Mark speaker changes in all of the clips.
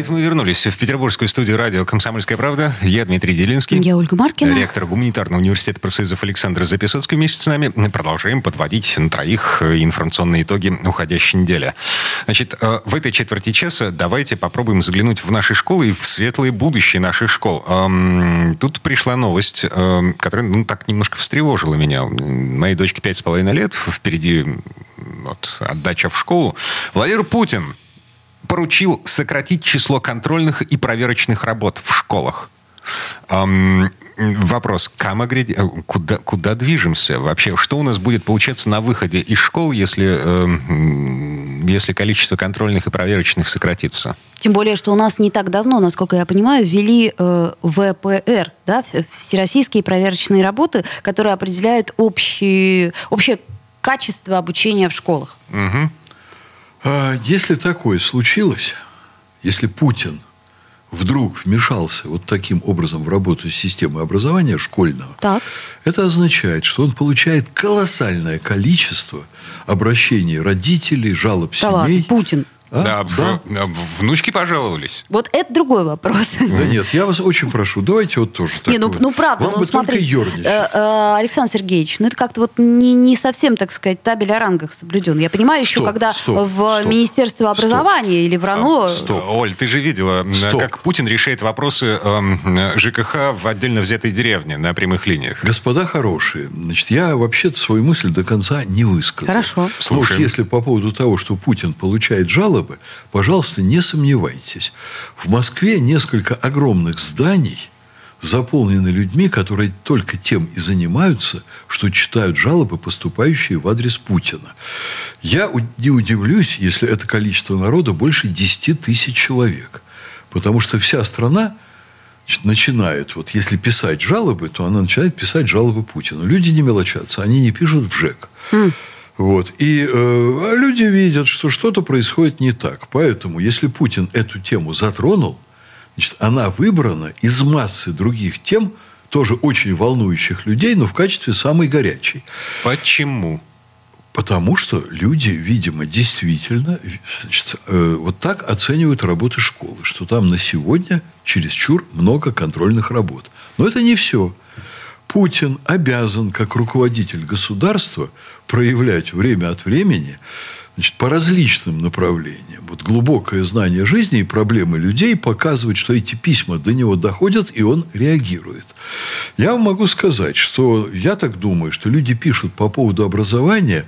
Speaker 1: Это мы вернулись в петербургскую студию радио «Комсомольская правда». Я Дмитрий Делинский.
Speaker 2: Я Ольга Маркина.
Speaker 1: Ректор гуманитарного университета профсоюзов Александр Записоцкий вместе с нами. Продолжаем подводить на троих информационные итоги уходящей недели. Значит, э, в этой четверти часа давайте попробуем заглянуть в наши школы и в светлое будущее наших школ. Тут пришла новость, э, которая ну, так немножко встревожила меня. Моей дочке пять с половиной лет, впереди вот, отдача в школу. Владимир Путин поручил сократить число контрольных и проверочных работ в школах. Эм, вопрос, камагри, э, куда, куда движемся вообще? Что у нас будет получаться на выходе из школ, если, э, если количество контрольных и проверочных сократится?
Speaker 2: Тем более, что у нас не так давно, насколько я понимаю, ввели э, ВПР, да, всероссийские проверочные работы, которые определяют общие, общее качество обучения в школах.
Speaker 1: Угу.
Speaker 3: А если такое случилось, если Путин вдруг вмешался вот таким образом в работу системы образования школьного,
Speaker 2: так.
Speaker 3: это означает, что он получает колоссальное количество обращений родителей, жалоб
Speaker 2: да
Speaker 3: семей.
Speaker 2: Ладно, Путин.
Speaker 1: А? Да, да. В, внучки пожаловались.
Speaker 2: Вот это другой вопрос.
Speaker 3: Да нет, я вас очень прошу, давайте вот тоже
Speaker 2: Не, ну, ну правда,
Speaker 3: Вам
Speaker 2: ну
Speaker 3: бы
Speaker 2: смотри, э, э, Александр Сергеевич, ну это как-то вот не, не совсем, так сказать, табель о рангах соблюден. Я понимаю еще,
Speaker 3: Стоп,
Speaker 2: когда
Speaker 3: стоп,
Speaker 2: в
Speaker 3: стоп,
Speaker 2: Министерстве образования или в РАНО...
Speaker 1: А, стоп. Оль, ты же видела,
Speaker 3: Стоп.
Speaker 1: как Путин решает вопросы э, ЖКХ в отдельно взятой деревне на прямых линиях.
Speaker 3: Господа хорошие, значит, я вообще-то свою мысль до конца не высказал.
Speaker 2: Хорошо.
Speaker 3: Но вот
Speaker 1: Слушаем.
Speaker 3: если по поводу того, что Путин получает жалобы, пожалуйста, не сомневайтесь. В Москве несколько огромных зданий заполнены людьми, которые только тем и занимаются, что читают жалобы, поступающие в адрес Путина. Я не удивлюсь, если это количество народа больше 10 тысяч человек. Потому что вся страна начинает, вот если писать жалобы, то она начинает писать жалобы Путину. Люди не мелочатся, они не пишут в ЖЭК. Вот. И э, а люди видят, что что-то происходит не так. Поэтому, если Путин эту тему затронул, значит, она выбрана из массы других тем, тоже очень волнующих людей, но в качестве самой горячей.
Speaker 1: Почему?
Speaker 3: Потому что люди, видимо, действительно значит, э, вот так оценивают работы школы, что там на сегодня чересчур много контрольных работ. Но это не все. Путин обязан, как руководитель государства, проявлять время от времени значит, по различным направлениям. Вот глубокое знание жизни и проблемы людей показывает, что эти письма до него доходят, и он реагирует. Я вам могу сказать, что я так думаю, что люди пишут по поводу образования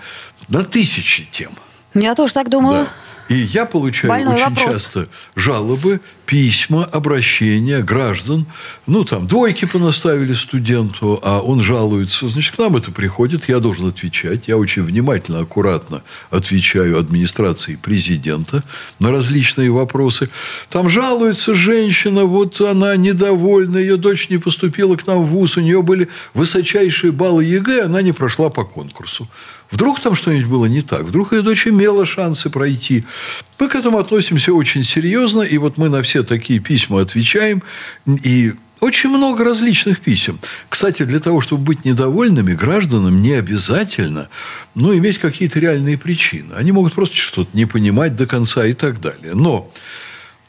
Speaker 3: на тысячи тем.
Speaker 2: Я тоже так думаю.
Speaker 3: Да. И я получаю
Speaker 2: Больной
Speaker 3: очень
Speaker 2: вопрос.
Speaker 3: часто жалобы, письма, обращения граждан. Ну, там, двойки понаставили студенту, а он жалуется. Значит, к нам это приходит, я должен отвечать. Я очень внимательно, аккуратно отвечаю администрации президента на различные вопросы. Там жалуется женщина, вот она недовольна, ее дочь не поступила к нам в ВУЗ, у нее были высочайшие баллы ЕГЭ, она не прошла по конкурсу. Вдруг там что-нибудь было не так? Вдруг ее дочь имела шансы пройти? Мы к этому относимся очень серьезно, и вот мы на все такие письма отвечаем, и очень много различных писем. Кстати, для того, чтобы быть недовольными гражданам, не обязательно ну, иметь какие-то реальные причины. Они могут просто что-то не понимать до конца и так далее. Но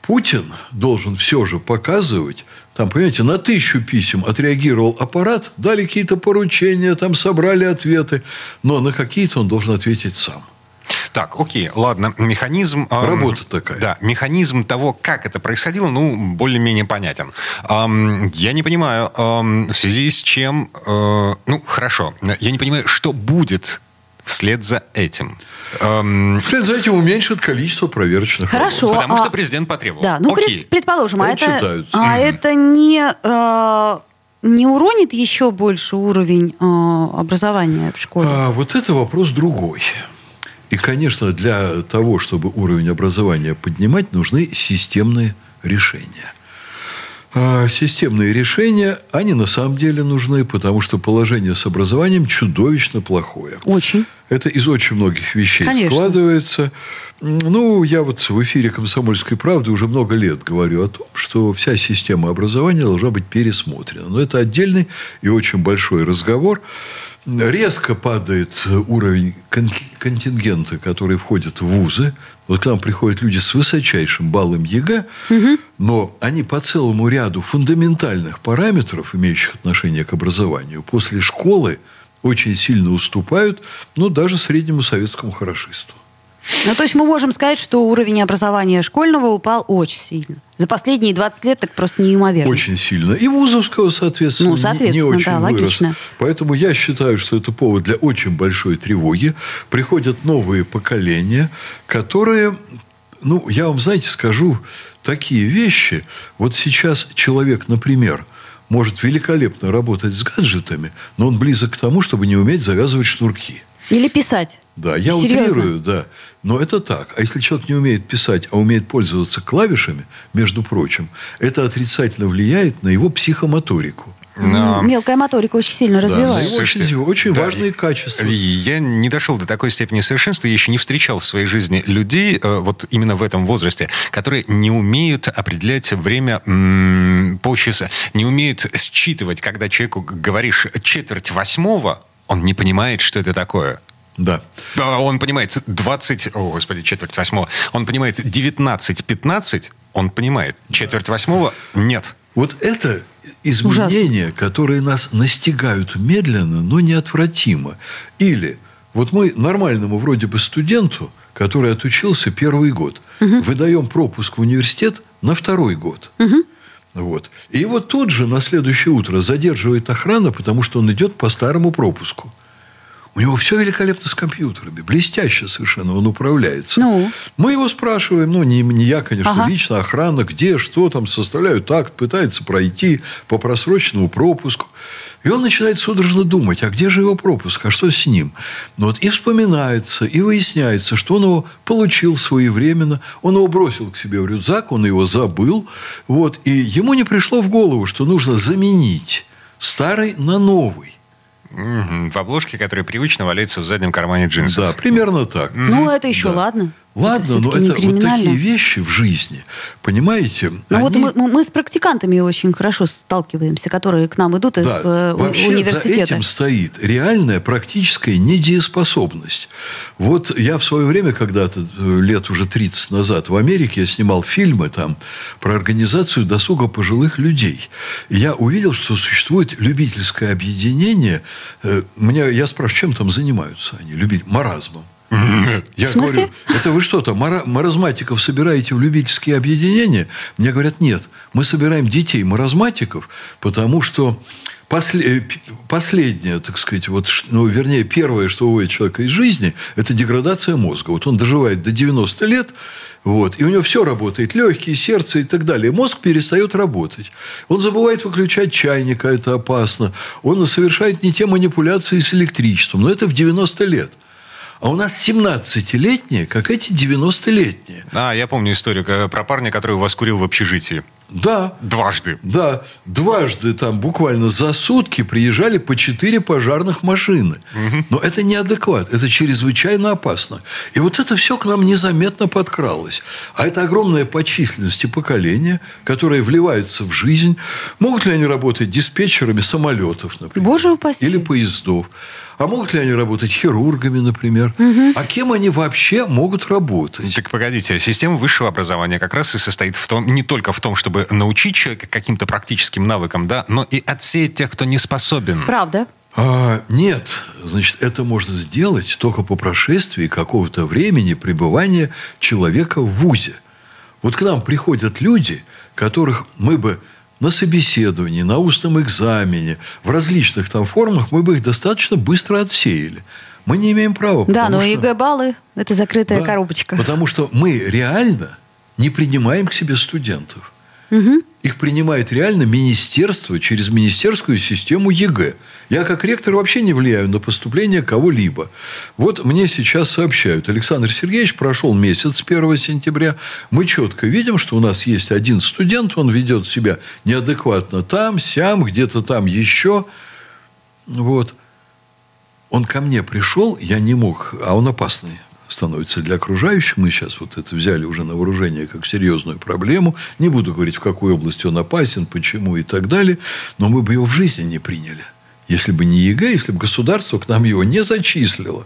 Speaker 3: Путин должен все же показывать, там, понимаете, на тысячу писем отреагировал аппарат, дали какие-то поручения, там собрали ответы, но на какие-то он должен ответить сам.
Speaker 1: Так, окей, ладно, механизм...
Speaker 3: Работа такая.
Speaker 1: Да, механизм того, как это происходило, ну, более-менее понятен. Эм, я не понимаю, эм, в связи с чем... э, ну, хорошо, я не понимаю, что будет вслед за этим. Эм,
Speaker 3: Вслед за этим уменьшит количество проверочных
Speaker 2: Хорошо.
Speaker 3: работ.
Speaker 1: потому
Speaker 2: а-
Speaker 1: что президент потребовал.
Speaker 2: Да, ну, пред-
Speaker 1: окей.
Speaker 2: предположим, а это, а это не, э, не уронит еще больше уровень э, образования в школе?
Speaker 3: А вот это вопрос другой. И, конечно, для того, чтобы уровень образования поднимать, нужны системные решения. А системные решения, они на самом деле нужны, потому что положение с образованием чудовищно плохое.
Speaker 2: Очень.
Speaker 3: Это из очень многих вещей
Speaker 2: Конечно.
Speaker 3: складывается. Ну, я вот в эфире «Комсомольской правды» уже много лет говорю о том, что вся система образования должна быть пересмотрена. Но это отдельный и очень большой разговор. Резко падает уровень кон- контингента, который входит в вузы. Вот к нам приходят люди с высочайшим баллом ЕГЭ, но они по целому ряду фундаментальных параметров, имеющих отношение к образованию, после школы очень сильно уступают, ну, даже среднему советскому хорошисту.
Speaker 2: Ну, то есть мы можем сказать, что уровень образования школьного упал очень сильно. За последние 20 лет так просто неимоверно.
Speaker 3: Очень сильно. И вузовского, соответственно,
Speaker 2: Ну,
Speaker 3: не- не,
Speaker 2: соответственно,
Speaker 3: очень
Speaker 2: да,
Speaker 3: вырос.
Speaker 2: логично.
Speaker 3: Поэтому я считаю, что это повод для очень большой тревоги. Приходят новые поколения, которые, ну, я вам, знаете, скажу такие вещи. Вот сейчас человек, например, может великолепно работать с гаджетами, но он близок к тому, чтобы не уметь завязывать шнурки.
Speaker 2: Или писать.
Speaker 3: Да, я
Speaker 2: Серьезно?
Speaker 3: утрирую, да. Но это так. А если человек не умеет писать, а умеет пользоваться клавишами, между прочим, это отрицательно влияет на его психомоторику.
Speaker 1: Но-
Speaker 2: Мелкая моторика очень сильно
Speaker 3: Да,
Speaker 2: развивается.
Speaker 3: ну, очень, очень
Speaker 1: да,
Speaker 3: важные
Speaker 1: и-
Speaker 3: качества.
Speaker 1: и Я не дошел до такой степени совершенства, я еще не встречал в своей жизни людей, э, вот именно в этом возрасте, которые не умеют определять время м, полчаса, не умеют считывать, когда человеку говоришь четверть восьмого, он не понимает, что это такое.
Speaker 3: Да.
Speaker 1: Он понимает 20, о, господи, четверть восьмого, он понимает 19-15, он понимает. Четверть восьмого – нет.
Speaker 3: Вот это изменения, которые нас настигают медленно, но неотвратимо. Или вот мы нормальному вроде бы студенту, который отучился первый год, выдаем пропуск в университет на второй год. Вот. И его тут же на следующее утро задерживает охрана, потому что он идет по старому пропуску. У него все великолепно с компьютерами. Блестяще совершенно он управляется.
Speaker 2: Ну?
Speaker 3: Мы его спрашиваем, ну, не, не я, конечно,
Speaker 2: Ага.
Speaker 3: лично, охрана, где, что там, составляют акт, пытается пройти по просроченному пропуску. И он начинает судорожно думать, а где же его пропуск, а что с ним? Ну вот и вспоминается, и выясняется, что он его получил своевременно, он его бросил к себе в рюкзак, он его забыл, вот, и ему не пришло в голову, что нужно заменить старый на новый.
Speaker 1: В обложке, которая привычно валяется в заднем кармане джинсов.
Speaker 3: Да, примерно так.
Speaker 2: Ну, это еще
Speaker 3: Да.
Speaker 2: Ладно.
Speaker 3: Ладно, но это вот такие вещи в жизни, понимаете?
Speaker 2: Ну вот
Speaker 3: они-
Speaker 2: мы, мы- мы с практикантами очень хорошо сталкиваемся, которые к нам идут из
Speaker 3: Да,
Speaker 2: э, у-
Speaker 3: вообще
Speaker 2: университета.
Speaker 3: за этим стоит реальная практическая недееспособность. Вот я в свое время, когда-то, э, лет уже 30 назад, в Америке я снимал фильмы там про организацию досуга пожилых людей. И я увидел, что существует любительское объединение. Э, Меня, я спрашиваю, чем там занимаются они? Любить маразмом. Я
Speaker 2: В
Speaker 3: говорю, это вы что мара- маразматиков собираете в любительские объединения? Мне говорят, нет, мы собираем детей маразматиков, потому что после- э, последнее, так сказать, вот, ну, вернее, первое, что уводит человека из жизни, это деградация мозга. Вот он доживает до 90 лет, вот, и у него все работает, легкие, сердце и так далее. Мозг перестает работать. Он забывает выключать чайник, а это опасно. Он совершает не те манипуляции с электричеством. Но это в 90 лет. А у нас 17-летние, как эти 90-летние.
Speaker 1: А, я помню историю э, про парня, который у вас курил в общежитии.
Speaker 3: Да,
Speaker 1: Дважды.
Speaker 3: да, дважды там буквально за сутки приезжали по четыре пожарных машины. Но это неадекват, это чрезвычайно опасно. И вот это все к нам незаметно подкралось. А это огромное по численности поколение, которое вливается в жизнь. Могут ли они работать диспетчерами самолетов, например?
Speaker 2: Боже упаси.
Speaker 3: Или поездов? А могут ли они работать хирургами, например? А кем они вообще могут работать?
Speaker 1: Так погодите, система высшего образования как раз и состоит в том, не только в том, чтобы научить человека каким-то практическим навыкам, да, но и отсеять тех, кто не способен.
Speaker 2: Правда.
Speaker 3: А, нет, значит, это можно сделать только по прошествии какого-то времени пребывания человека в ВУЗе. Вот к нам приходят люди, которых мы бы на собеседовании, на устном экзамене, в различных там формах мы бы их достаточно быстро отсеяли. Мы не имеем права.
Speaker 2: Да, но
Speaker 3: что-
Speaker 2: ЕГЭ-баллы – это закрытая
Speaker 3: Да,
Speaker 2: коробочка.
Speaker 3: Потому что мы реально не принимаем к себе студентов. Их принимает реально министерство через министерскую систему ЕГЭ. Я как ректор вообще не влияю на поступление кого-либо. Вот мне сейчас сообщают, Александр Сергеевич прошел месяц с 1 сентября. Мы четко видим, что у нас есть один студент, он ведет себя неадекватно там, сям, где-то там еще. Вот. Он ко мне пришел, я не мог, а он опасный становится для окружающих. Мы сейчас вот это взяли уже на вооружение как серьезную проблему. Не буду говорить, в какой области он опасен, почему и так далее. Но мы бы его в жизни не приняли. Если бы не ЕГЭ, если бы государство к нам его не зачислило.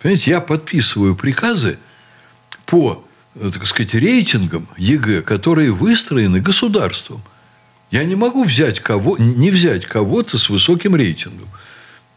Speaker 3: Понимаете, я подписываю приказы по, э, так сказать, рейтингам ЕГЭ, которые выстроены государством. Я не могу взять кого, не взять кого-то с высоким рейтингом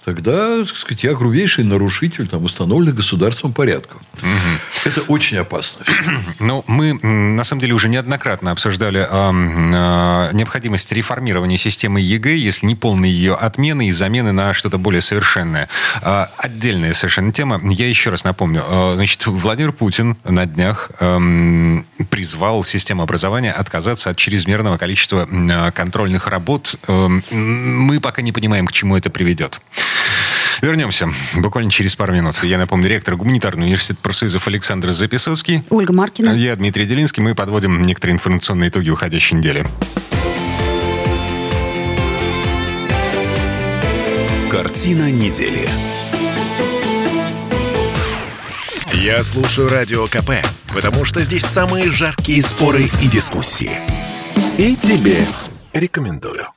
Speaker 3: тогда, так сказать, я грубейший нарушитель там, установленных государством порядков. Угу. Это очень опасно.
Speaker 1: Ну, мы, на самом деле, уже неоднократно обсуждали э, э, необходимость реформирования системы ЕГЭ, если не полной ее отмены и замены на что-то более совершенное. Э, отдельная совершенно тема. Я еще раз напомню. Э, значит, Владимир Путин на днях э, призвал систему образования отказаться от чрезмерного количества э, контрольных работ. Э, мы пока не понимаем, к чему это приведет. Вернемся буквально через пару минут. Я напомню, ректор гуманитарного университета профсоюзов Александр Записовский.
Speaker 2: Ольга Маркина.
Speaker 1: Я Дмитрий Делинский. Мы подводим некоторые информационные итоги уходящей недели.
Speaker 4: Картина недели. Я слушаю Радио КП, потому что здесь самые жаркие споры и дискуссии. И тебе рекомендую.